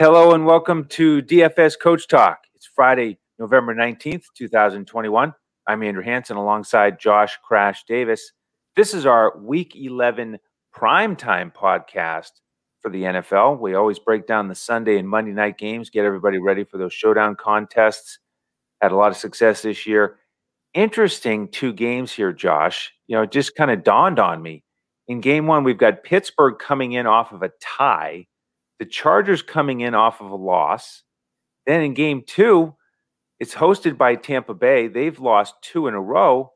Hello and welcome to DFS Coach Talk. It's Friday, November 19th, 2021. I'm Andrew Hanson alongside Josh Crash Davis. This is our Week 11 primetime podcast for the NFL. We always break down the Sunday and Monday night games, get everybody ready for those showdown contests. Had a lot of success this year. Interesting two games here, Josh. You know, it just kind of dawned on me. In game one, we've got Pittsburgh coming in off of a tie the Chargers coming in off of a loss. Then in game two, it's hosted by Tampa Bay. They've lost two in a row.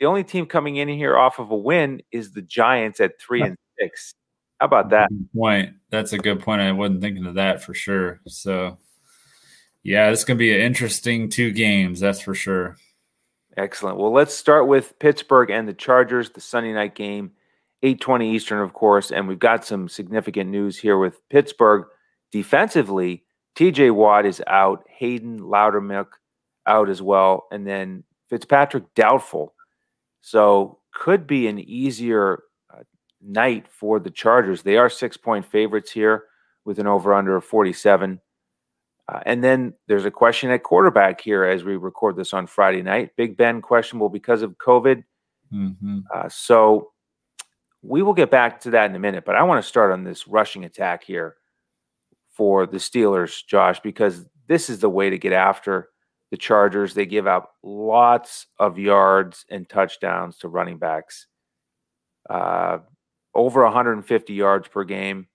The only team coming in here off of a win is the Giants at three and six. How about that? Good point. That's a good point. I wasn't thinking of that for sure. So, yeah, it's going to be an interesting two games. That's for sure. Excellent. Well, let's start with Pittsburgh and the Chargers, the Sunday night game. 820 Eastern, of course. And we've got some significant news here with Pittsburgh defensively. TJ Watt is out, Haden Loudermilk out as well. And then Fitzpatrick doubtful. So could be an easier uh, night for the Chargers. They are six point favorites here with an over under of 47. Uh, and then there's a question at quarterback here as we record this on Friday night. Big Ben questionable because of COVID. Mm-hmm. Uh, so we will get back to that in a minute, but I want to start on this rushing attack here for the Steelers, Josh, because this is the way to get after the Chargers. They give out lots of yards and touchdowns to running backs, uh, over 150 yards per game.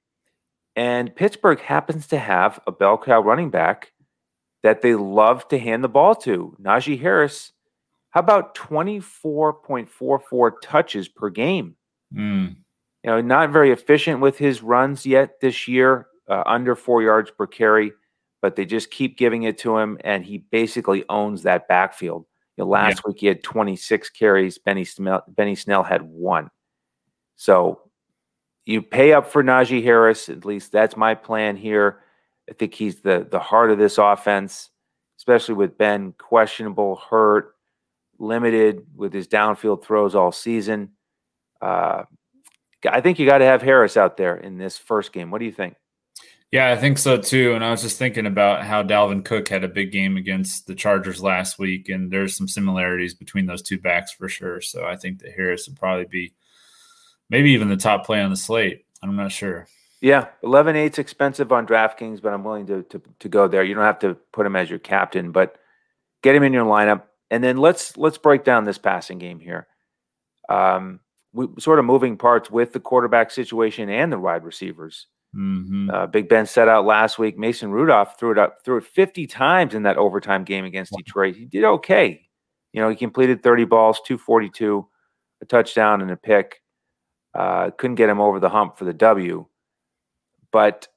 And Pittsburgh happens to have a bell cow running back that they love to hand the ball to. Najee Harris, how about 24.44 touches per game? Mm. You know, not very efficient with his runs yet this year, uh, under four yards per carry, but they just keep giving it to him, and he basically owns that backfield. You know, last yeah. week he had 26 carries. Benny Snell, Benny Snell had one. So you pay up for Najee Harris. At least that's my plan here. I think he's the the heart of this offense, especially with Ben questionable, hurt, limited with his downfield throws all season. Uh, I think you got to have Harris out there in this first game. What do you think? Yeah, I think so too. And I was just thinking about how Dalvin Cook had a big game against the Chargers last week, and there's some similarities between those two backs for sure. So I think that Harris would probably be maybe even the top play on the slate. I'm not sure. Yeah, 11 8's expensive on DraftKings, but I'm willing to, to to go there. You don't have to put him as your captain, but get him in your lineup. And then let's let's break down this passing game here. Um, we, sort of moving parts with the quarterback situation and the wide receivers. Mm-hmm. Uh, Big Ben set out last week. Mason Rudolph threw it up, threw it 50 times in that overtime game against Detroit. He did okay. You know, he completed 30 balls, 242, a touchdown and a pick. Uh, couldn't get him over the hump for the W. But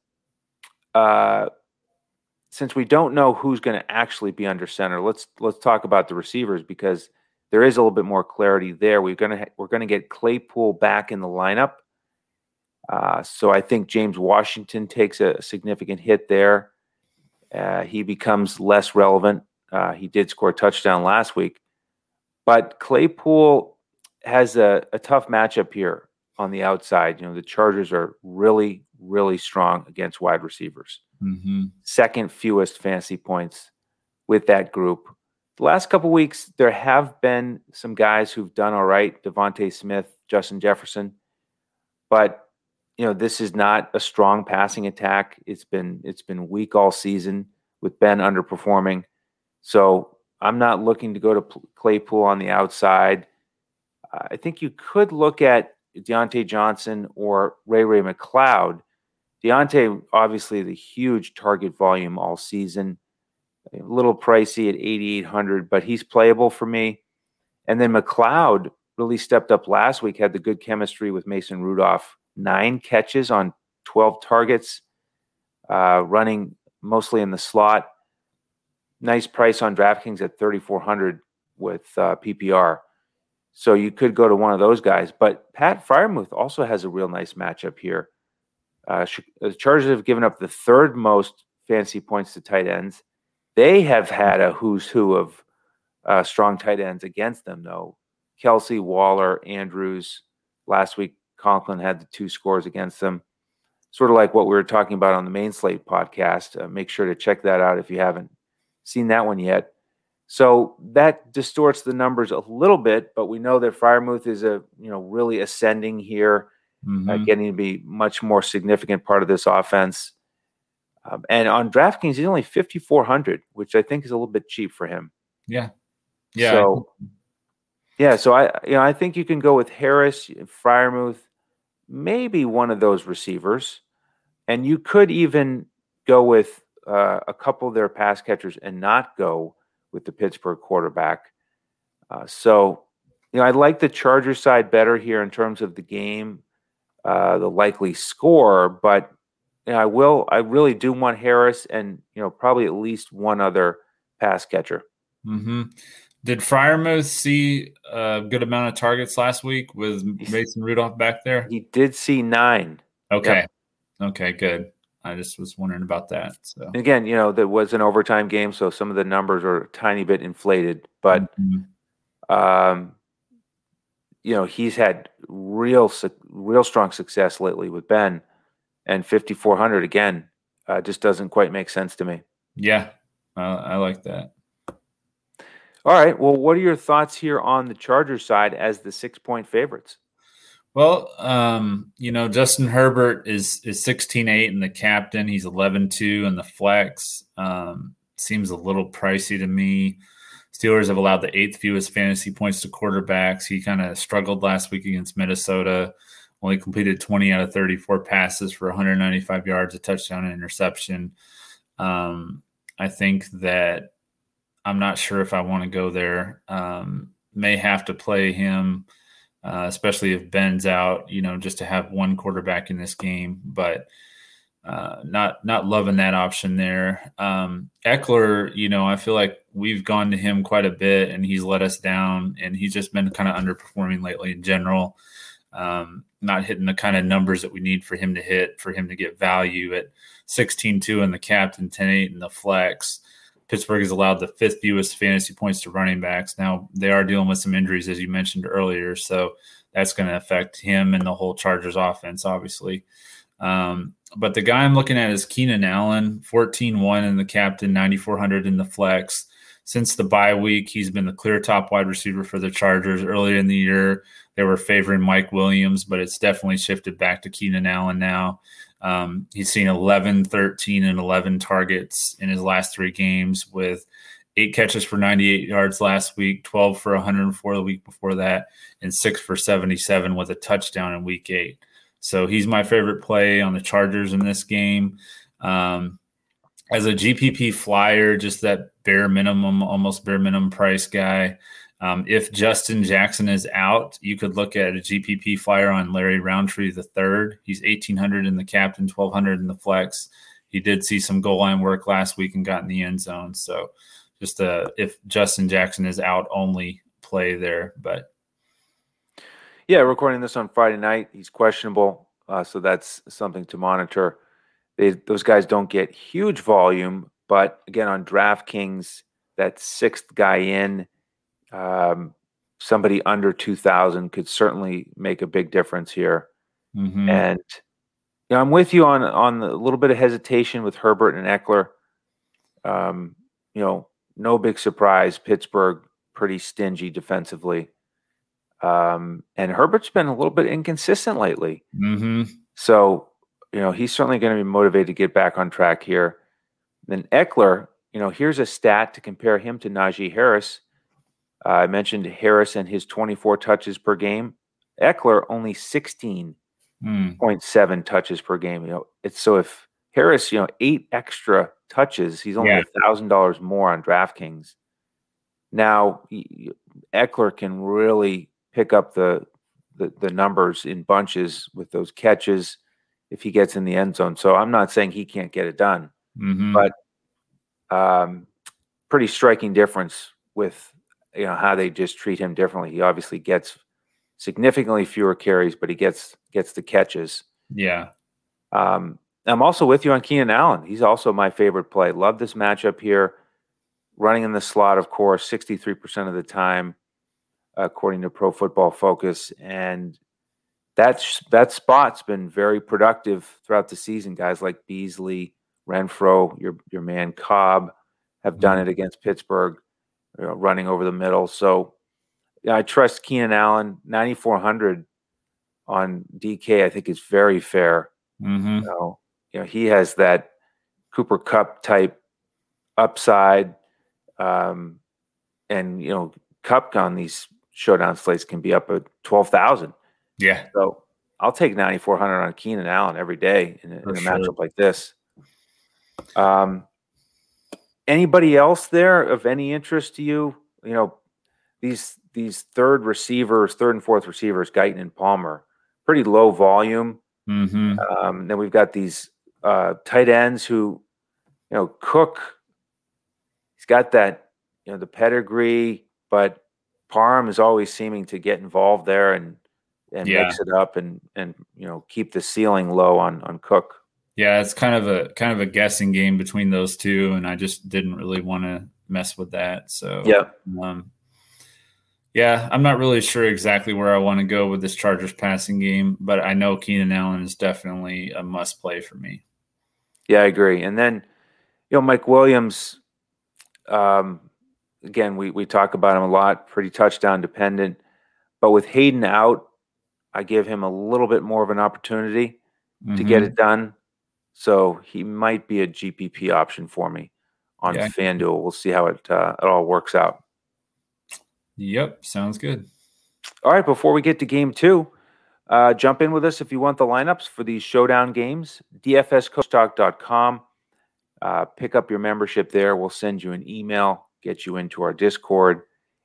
uh, since we don't know who's going to actually be under center, let's let's talk about the receivers because there is a little bit more clarity there. We're gonna we're gonna get Claypool back in the lineup, uh, so I think James Washington takes a significant hit there. Uh, he becomes less relevant. Uh, he did score a touchdown last week, but Claypool has a, a tough matchup here on the outside. You know the Chargers are really really strong against wide receivers. Mm-hmm. Second fewest fantasy points with that group the last couple weeks, there have been some guys who've done all right. DeVonta Smith, Justin Jefferson, but you know this is not a strong passing attack. It's been it's been weak all season with Ben underperforming. So I'm not looking to go to Claypool on the outside. I think you could look at Diontae Johnson or Ray Ray McCloud. Diontae, obviously, the huge target volume all season a little pricey at 8,800, but he's playable for me. And then McCloud really stepped up last week, had the good chemistry with Mason Rudolph, nine catches on 12 targets, uh, running mostly in the slot. Nice price on DraftKings at 3,400 with uh, PPR. So you could go to one of those guys. But Pat Freiermuth also has a real nice matchup here. Uh, the Chargers have given up the third most fantasy points to tight ends they have had a who's who of uh, strong tight ends against them, though. Kelce, Waller, Andrews. Last week, Conklin had the two scores against them. sort of like what we were talking about on the main slate podcast. Uh, make sure to check that out if you haven't seen that one yet. So that distorts the numbers a little bit, but we know that Freiermuth is a you know really ascending here, uh, mm-hmm. uh, getting to be much more significant part of this offense. Um, and on DraftKings, he's only fifty four hundred, which I think is a little bit cheap for him. Yeah, yeah. So, yeah, so I you know I think you can go with Harris, Freiermuth, maybe one of those receivers, and you could even go with uh, a couple of their pass catchers and not go with the Pittsburgh quarterback. Uh, so, you know, I like the Chargers side better here in terms of the game, uh, the likely score, but you know, I will, I really do want Harris and, you know, probably at least one other pass catcher. Mm-hmm. Did Freiermuth see a good amount of targets last week with Mason Rudolph back there? He did see nine. Okay. Yep. Okay, good. I just was wondering about that. So and again, you know, there was an overtime game, so some of the numbers are a tiny bit inflated, but mm-hmm. um, you know, he's had real, real strong success lately with Ben, and 5400 again uh, just doesn't quite make sense to me. Yeah, I, I like that. All right. Well, what are your thoughts here on the Chargers side as the six point favorites? Well, um, you know, Justin Herbert is is 16-8 in the captain. He's 11-2 in the flex. Um, seems a little pricey to me. Steelers have allowed the eighth fewest fantasy points to quarterbacks. He kind of struggled last week against Minnesota. Only completed 20 out of 34 passes for 195 yards, a touchdown, and interception. Um, I think that I'm not sure if I want to go there. Um, may have to play him uh, especially if Ben's out, you know, just to have one quarterback in this game. But uh, not not loving that option there. Um, Ekeler, you know, I feel like we've gone to him quite a bit, and he's let us down, and he's just been kind of underperforming lately in general. Um, not hitting the kind of numbers that we need for him to hit for him to get value at 16-2 in the captain, 10-8 in the flex. Pittsburgh has allowed the fifth fewest fantasy points to running backs. Now they are dealing with some injuries, as you mentioned earlier, so that's going to affect him and the whole Chargers offense, obviously. Um, but the guy I'm looking at is Keenan Allen, 14-1 in the captain, 9,400 in the flex. Since the bye week, he's been the clear top wide receiver for the Chargers. Earlier in the year, they were favoring Mike Williams, but it's definitely shifted back to Keenan Allen now. Um, he's seen 11, 13, and 11 targets in his last three games with eight catches for 98 yards last week, 12 for 104 the week before that, and six for 77 with a touchdown in week eight. So he's my favorite play on the Chargers in this game. Um, as a GPP flyer, just that bare minimum, almost bare minimum price guy. Um, if Justin Jackson is out, you could look at a GPP flyer on Larry Rountree the third. He's eighteen hundred in the captain, twelve hundred in the flex. He did see some goal line work last week and got in the end zone. So just uh, if Justin Jackson is out, only play there. But yeah, recording this on Friday night, he's questionable, uh, so that's something to monitor. They, those guys don't get huge volume, but again on DraftKings, that sixth guy in um, somebody under 2000 could certainly make a big difference here. Mm-hmm. And you know, I'm with you on on a little bit of hesitation with Herbert and Ekeler. Um, you know, no big surprise. Pittsburgh pretty stingy defensively, um, and Herbert's been a little bit inconsistent lately. Mm-hmm. So you know, he's certainly going to be motivated to get back on track here. Then Ekeler, you know, here's a stat to compare him to Najee Harris. Uh, I mentioned Harris and his 24 touches per game. Ekeler only 16.7 mm. touches per game. You know, it's so if Harris, you know, eight extra touches, he's only a thousand dollars more on DraftKings. Now Ekeler can really pick up the, the the numbers in bunches with those catches if he gets in the end zone. So I'm not saying he can't get it done, mm-hmm. but um, pretty striking difference with you know how they just treat him differently. He obviously gets significantly fewer carries, but he gets gets the catches. Yeah. Um, I'm also with you on Keenan Allen. He's also my favorite play. Love this matchup here. Running in the slot, of course, 63% of the time, according to Pro Football Focus. And that's that spot's been very productive throughout the season. Guys like Beasley, Renfrow, your your man Cobb have done mm-hmm. it against Pittsburgh, you know, running over the middle. So yeah, I trust Keenan Allen. 9,400 on DK, I think is very fair. Mm-hmm. You, know, you know, he has that Cooper Kupp type upside. Um, and, you know, Kupp on these showdown slates can be up at 12,000. Yeah. So I'll take 9,400 on Keenan Allen every day in, in a sure. matchup like this. Um, anybody else there of any interest to you? You know, these these third receivers, third and fourth receivers, Guyton and Palmer, pretty low volume. Mm-hmm. Um, then we've got these uh, tight ends who, you know, Cook. He's got that, you know, the pedigree, but Parham is always seeming to get involved there and and yeah. mix it up and and you know keep the ceiling low on on Cook. Yeah, it's kind of a kind of a guessing game between those two, and I just didn't really want to mess with that. So yeah, um, yeah, I'm not really sure exactly where I want to go with this Chargers passing game, but I know Keenan Allen is definitely a must play for me. Yeah, I agree. And then, you know, Mike Williams, um, again, we, we talk about him a lot, pretty touchdown dependent. But with Haden out, I give him a little bit more of an opportunity mm-hmm. to get mm-hmm. it done. So he might be a GPP option for me on yeah. FanDuel. We'll see how it, uh, it all works out. Yep, sounds good. All right, before we get to game two, uh, jump in with us if you want the lineups for these showdown games. DFSCoachTalk.com. Uh, pick up your membership there. We'll send you an email, get you into our Discord,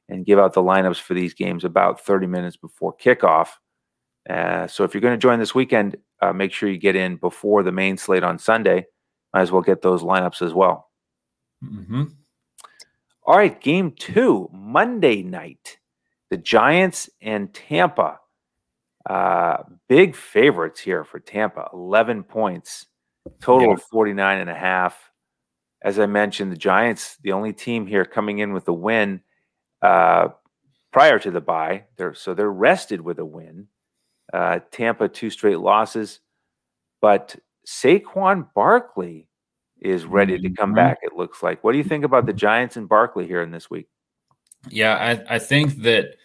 and give out the lineups for these games about 30 minutes before kickoff. Uh, so if you're going to join this weekend, uh, make sure you get in before the main slate on Sunday. Might as well get those lineups as well. Mm-hmm. All right, game two, Monday night. The Giants and Tampa. Uh, big favorites here for Tampa, 11 points, total yeah. of 49 and a half. As I mentioned, the Giants, the only team here coming in with a win uh, prior to the bye. They're, so they're rested with a win. Uh, Tampa, two straight losses. But Saquon Barkley is ready to come mm-hmm. back. It looks like. What do you think about the Giants and Barkley here in this week? Yeah, I, I think that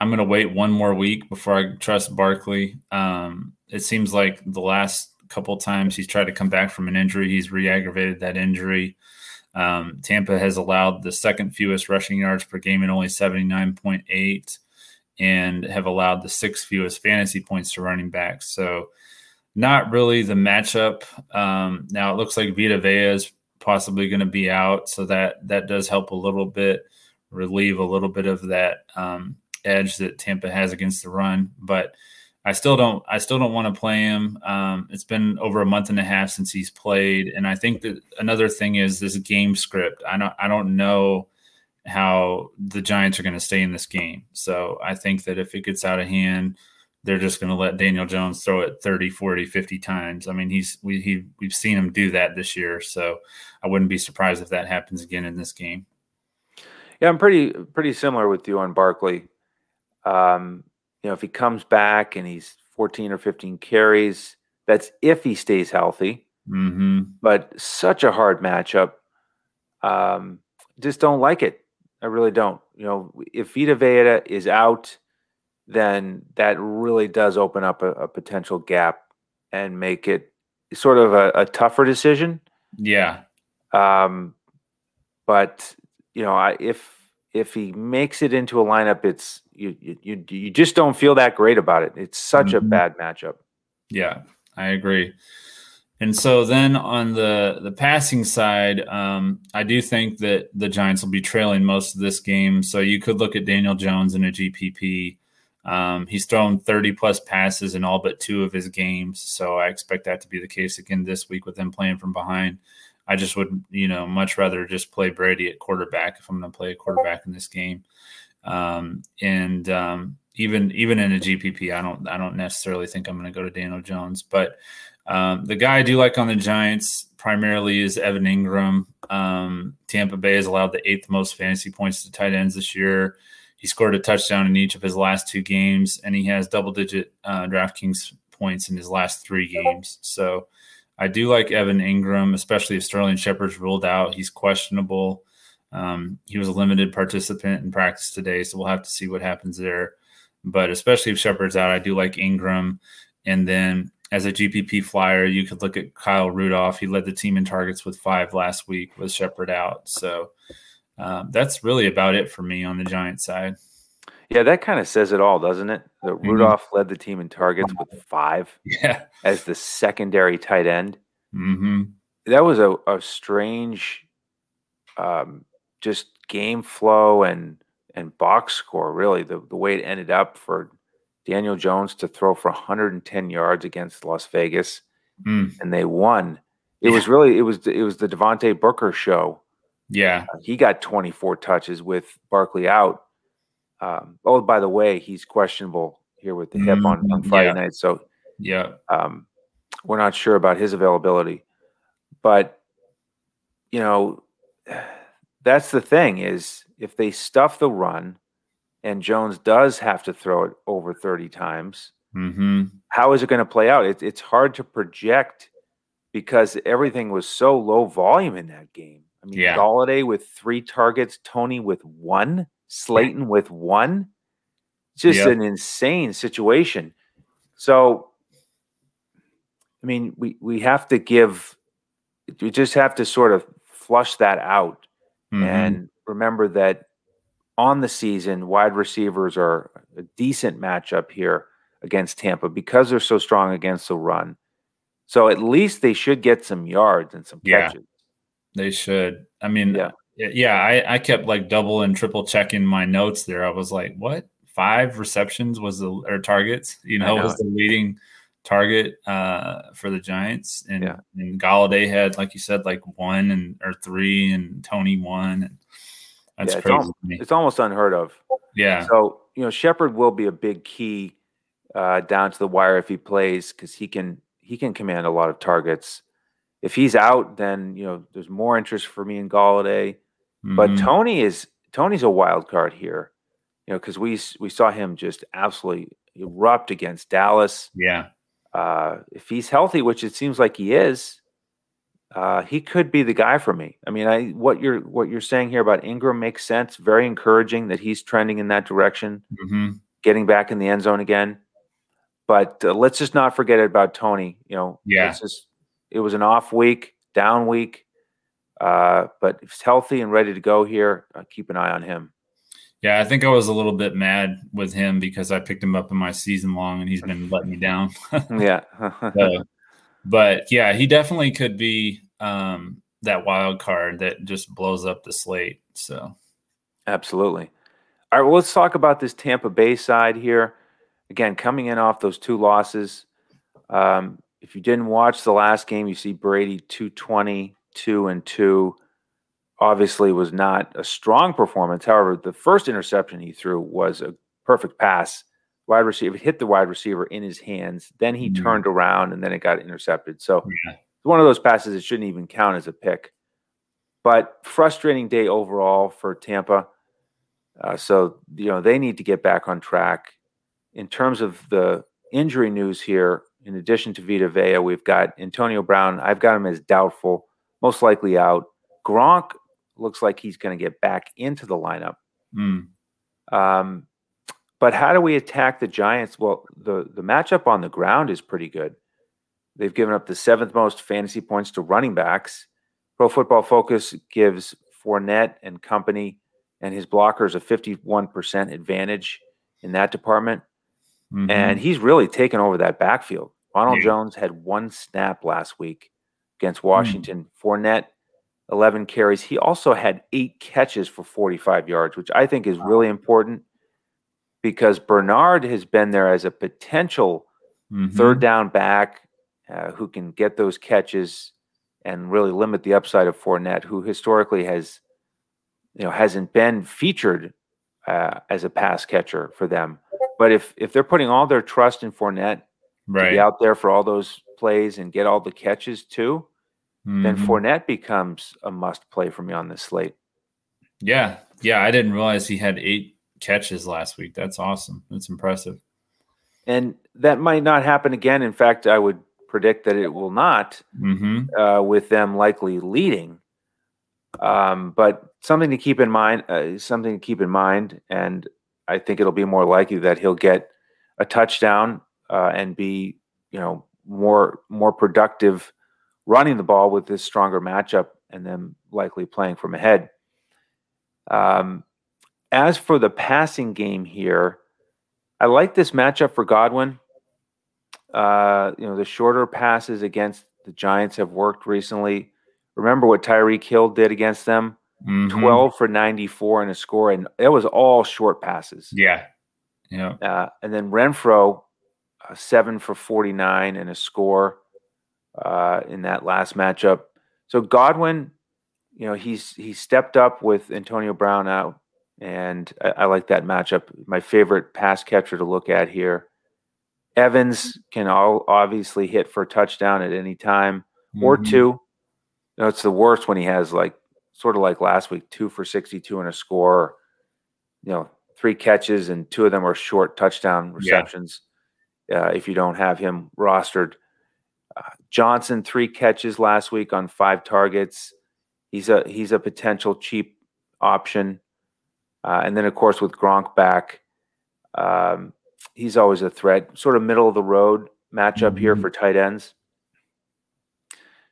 I'm going to wait one more week before I trust Barkley. Um, it seems like the last couple times he's tried to come back from an injury, he's re-aggravated that injury. Um, Tampa has allowed the second fewest rushing yards per game at only 79.8 and have allowed the sixth fewest fantasy points to running backs. So not really the matchup. Um, now it looks like Vita Vea is possibly going to be out, so that that does help a little bit, relieve a little bit of that um, edge that Tampa has against the run. But I still don't I still don't want to play him. Um, it's been over a month and a half since he's played, and I think that another thing is this game script. I don't I don't know how the Giants are going to stay in this game. So I think that if it gets out of hand they're just going to let Daniel Jones throw it 30, 40, 50 times. I mean, he's we he we've seen him do that this year, so I wouldn't be surprised if that happens again in this game. Yeah, I'm pretty pretty similar with you on Barkley. Um, you know, if he comes back and he's 14 or 15 carries, that's if he stays healthy. Mm-hmm. But such a hard matchup. Um, just don't like it. I really don't. You know, if Vita Vea is out then that really does open up a, a potential gap and make it sort of a, a tougher decision. Yeah. Um, but you know, I, if if he makes it into a lineup, it's you you you just don't feel that great about it. It's such mm-hmm. a bad matchup. Yeah, I agree. And so then on the the passing side, um, I do think that the Giants will be trailing most of this game. So you could look at Daniel Jones in a GPP. Um, he's thrown 30 plus passes in all but two of his games. So I expect that to be the case again this week with him playing from behind. I just would, you know, much rather just play Brady at quarterback if I'm going to play a quarterback in this game. Um, and um, even even in a GPP, I don't I don't necessarily think I'm going to go to Daniel Jones, but um, the guy I do like on the Giants primarily is Evan Engram. Um, Tampa Bay has allowed the eighth most fantasy points to tight ends this year. he scored a touchdown in each of his last two games, and he has double digit uh, DraftKings points in his last three games. So I do like Evan Engram, especially if Sterling Shepard's ruled out. He's questionable. Um, he was a limited participant in practice today, so we'll have to see what happens there. But especially if Shepard's out, I do like Engram. And then as a GPP flyer, you could look at Kyle Rudolph. He led the team in targets with five last week with Shepard out. So um, that's really about it for me on the Giant side. Yeah, that kind of says it all, doesn't it? That mm-hmm. Rudolph led the team in targets with five. Yeah. As the secondary tight end. Mm-hmm. That was a, a strange, um, just game flow and and box score. Really, the the way it ended up for Daniel Jones to throw for 110 yards against Las Vegas, mm. and they won. It yeah. was really it was it was the Devontae Booker show. Yeah, uh, he got 24 touches with Barkley out. Um, oh, by the way, he's questionable here with the hip mm, on, on mm, Friday yeah. night. So, yeah, um, we're not sure about his availability. But, you know, that's the thing is if they stuff the run and Jones does have to throw it over 30 times, mm-hmm. how is it going to play out? It, it's hard to project because everything was so low volume in that game. I mean, yeah. Golladay with three targets, Toney with one. Slayton with one. Just yep. an insane situation. So, I mean, we we have to give. We just have to sort of flush that out mm-hmm. and remember that on the season, wide receivers are a decent matchup here against Tampa because they're so strong against the run. So at least they should get some yards and some catches. Yeah, they should. I mean, yeah yeah, I, I kept like double and triple checking my notes there. I was like, what? Five receptions was the or targets, you know, know was the leading target uh, for the Giants. And, yeah. and Golladay had, like you said, like one and or three, and Toney one. And that's yeah, it's crazy. Almost, it's almost unheard of. Yeah. So you know, Shepard will be a big key uh, down to the wire if he plays because he can he can command a lot of targets. If he's out, then you know there's more interest for me in Golladay. Mm-hmm. But Toney is Toney's a wild card here, you know, because we we saw him just absolutely erupt against Dallas. Yeah. Uh, if he's healthy, which it seems like he is, uh, he could be the guy for me. I mean, I what you're what you're saying here about Engram makes sense. Very encouraging that he's trending in that direction, mm-hmm. getting back in the end zone again. But uh, let's just not forget about Toney. You know, yeah, just, it was an off week, down week. Uh, but he's healthy and ready to go here, uh, keep an eye on him. Yeah, I think I was a little bit mad with him because I picked him up in my season long and he's been letting me down. yeah. but yeah, he definitely could be um, that wild card that just blows up the slate. So, absolutely. All right, well, let's talk about this Tampa Bay side here. Again, coming in off those two losses. Um, if you didn't watch the last game, you see Brady 220, two and two obviously was not a strong performance. However, the first interception he threw was a perfect pass. Wide receiver hit the wide receiver in his hands. Then he mm-hmm. turned around and then it got intercepted. So yeah. It's one of those passes that shouldn't even count as a pick. But frustrating day overall for Tampa. Uh, so you know they need to get back on track. In terms of the injury news here, in addition to Vita Vea, we've got Antonio Brown. I've got him as doubtful most likely out. Gronk looks like he's going to get back into the lineup. Mm. Um, but how do we attack the Giants? Well, the the matchup on the ground is pretty good. They've given up the seventh most fantasy points to running backs. Pro Football Focus gives Fournette and company and his blockers a 51% advantage in that department. Mm-hmm. And he's really taken over that backfield. Ronald yeah. Jones had one snap last week against. Washington. Mm. Fournette, 11 carries. He also had eight catches for 45 yards, which I think is really important because Bernard has been there as a potential mm-hmm. third down back uh, who can get those catches and really limit the upside of Fournette, who historically has, you know, hasn't been featured uh, as a pass catcher for them. But if if they're putting all their trust in Fournette right. to be out there for all those plays and get all the catches too, mm-hmm. then Fournette becomes a must play for me on this slate. Yeah. Yeah. I didn't realize he had eight catches last week. That's awesome. That's impressive. And that might not happen again. In fact, I would predict that it will not, Mm-hmm. uh, with them likely leading. Um, but something to keep in mind, uh, something to keep in mind, and I think it'll be more likely that he'll get a touchdown uh, and be, you know, more more productive running the ball with this stronger matchup, and then likely playing from ahead. Um, as for the passing game here, I like this matchup for Godwin. Uh, you know, the shorter passes against the Giants have worked recently. Remember what Tyreek Hill did against them? Mhm. 12 for 94 and a score, and it was all short passes. Yeah. Yeah. Uh, and then Renfrow, uh, seven for 49 and a score uh, in that last matchup. So Godwin, you know, he's he stepped up with Antonio Brown out, and I, I like that matchup. My favorite pass catcher to look at here. Evans can all obviously hit for a touchdown at any time or Mhm. two. You know, it's the worst when he has like sort of like last week, two for 62 and a score, you know, three catches and two of them are short touchdown receptions. Uh, if you don't have him rostered, uh, Johnson three catches last week on five targets. He's a he's a potential cheap option, uh, and then of course with Gronk back, um, he's always a threat. Sort of middle of the road matchup here Mhm. for tight ends.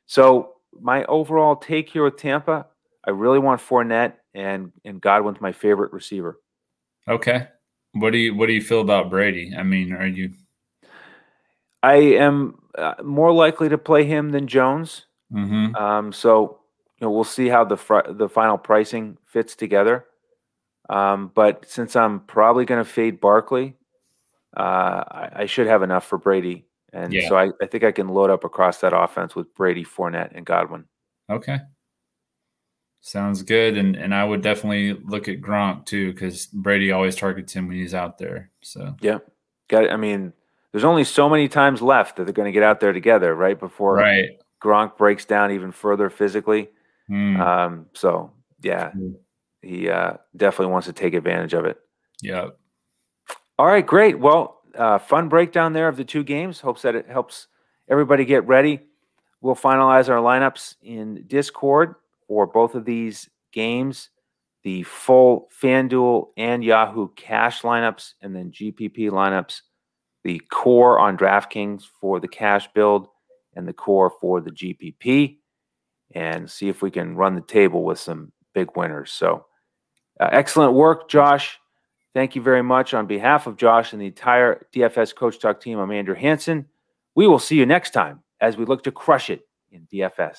So my overall take here with Tampa, I really want Fournette and and Godwin's my favorite receiver. Okay. What do you What do you feel about Brady? I mean, are you? I am uh, more likely to play him than Jones. Mm-hmm. Um, so you know we'll see how the fr- the final pricing fits together. Um, but since I'm probably going to fade Barkley, uh, I, I should have enough for Brady, and Yeah. so I, I think I can load up across that offense with Brady, Fournette, and Godwin. Okay. Sounds good, and and I would definitely look at Gronk too because Brady always targets him when he's out there. So Yeah, got. I mean, there's only so many times left that they're going to get out there together, right before right. Gronk breaks down even further physically. Mm, Um, so yeah, Mm. he uh, definitely wants to take advantage of it. yeah. All right, great. Well, uh, fun breakdown there of the two games. Hopes that it helps everybody get ready. We'll finalize our lineups in Discord for both of these games, the full FanDuel and Yahoo Cash lineups, and then GPP lineups, the core on DraftKings for the cash build, and the core for the GPP, and see if we can run the table with some big winners. So, uh, excellent work, Josh. Thank you very much on behalf of Josh and the entire DFS Coach Talk team. I'm Andrew Hanson. We will see you next time as we look to crush it in DFS.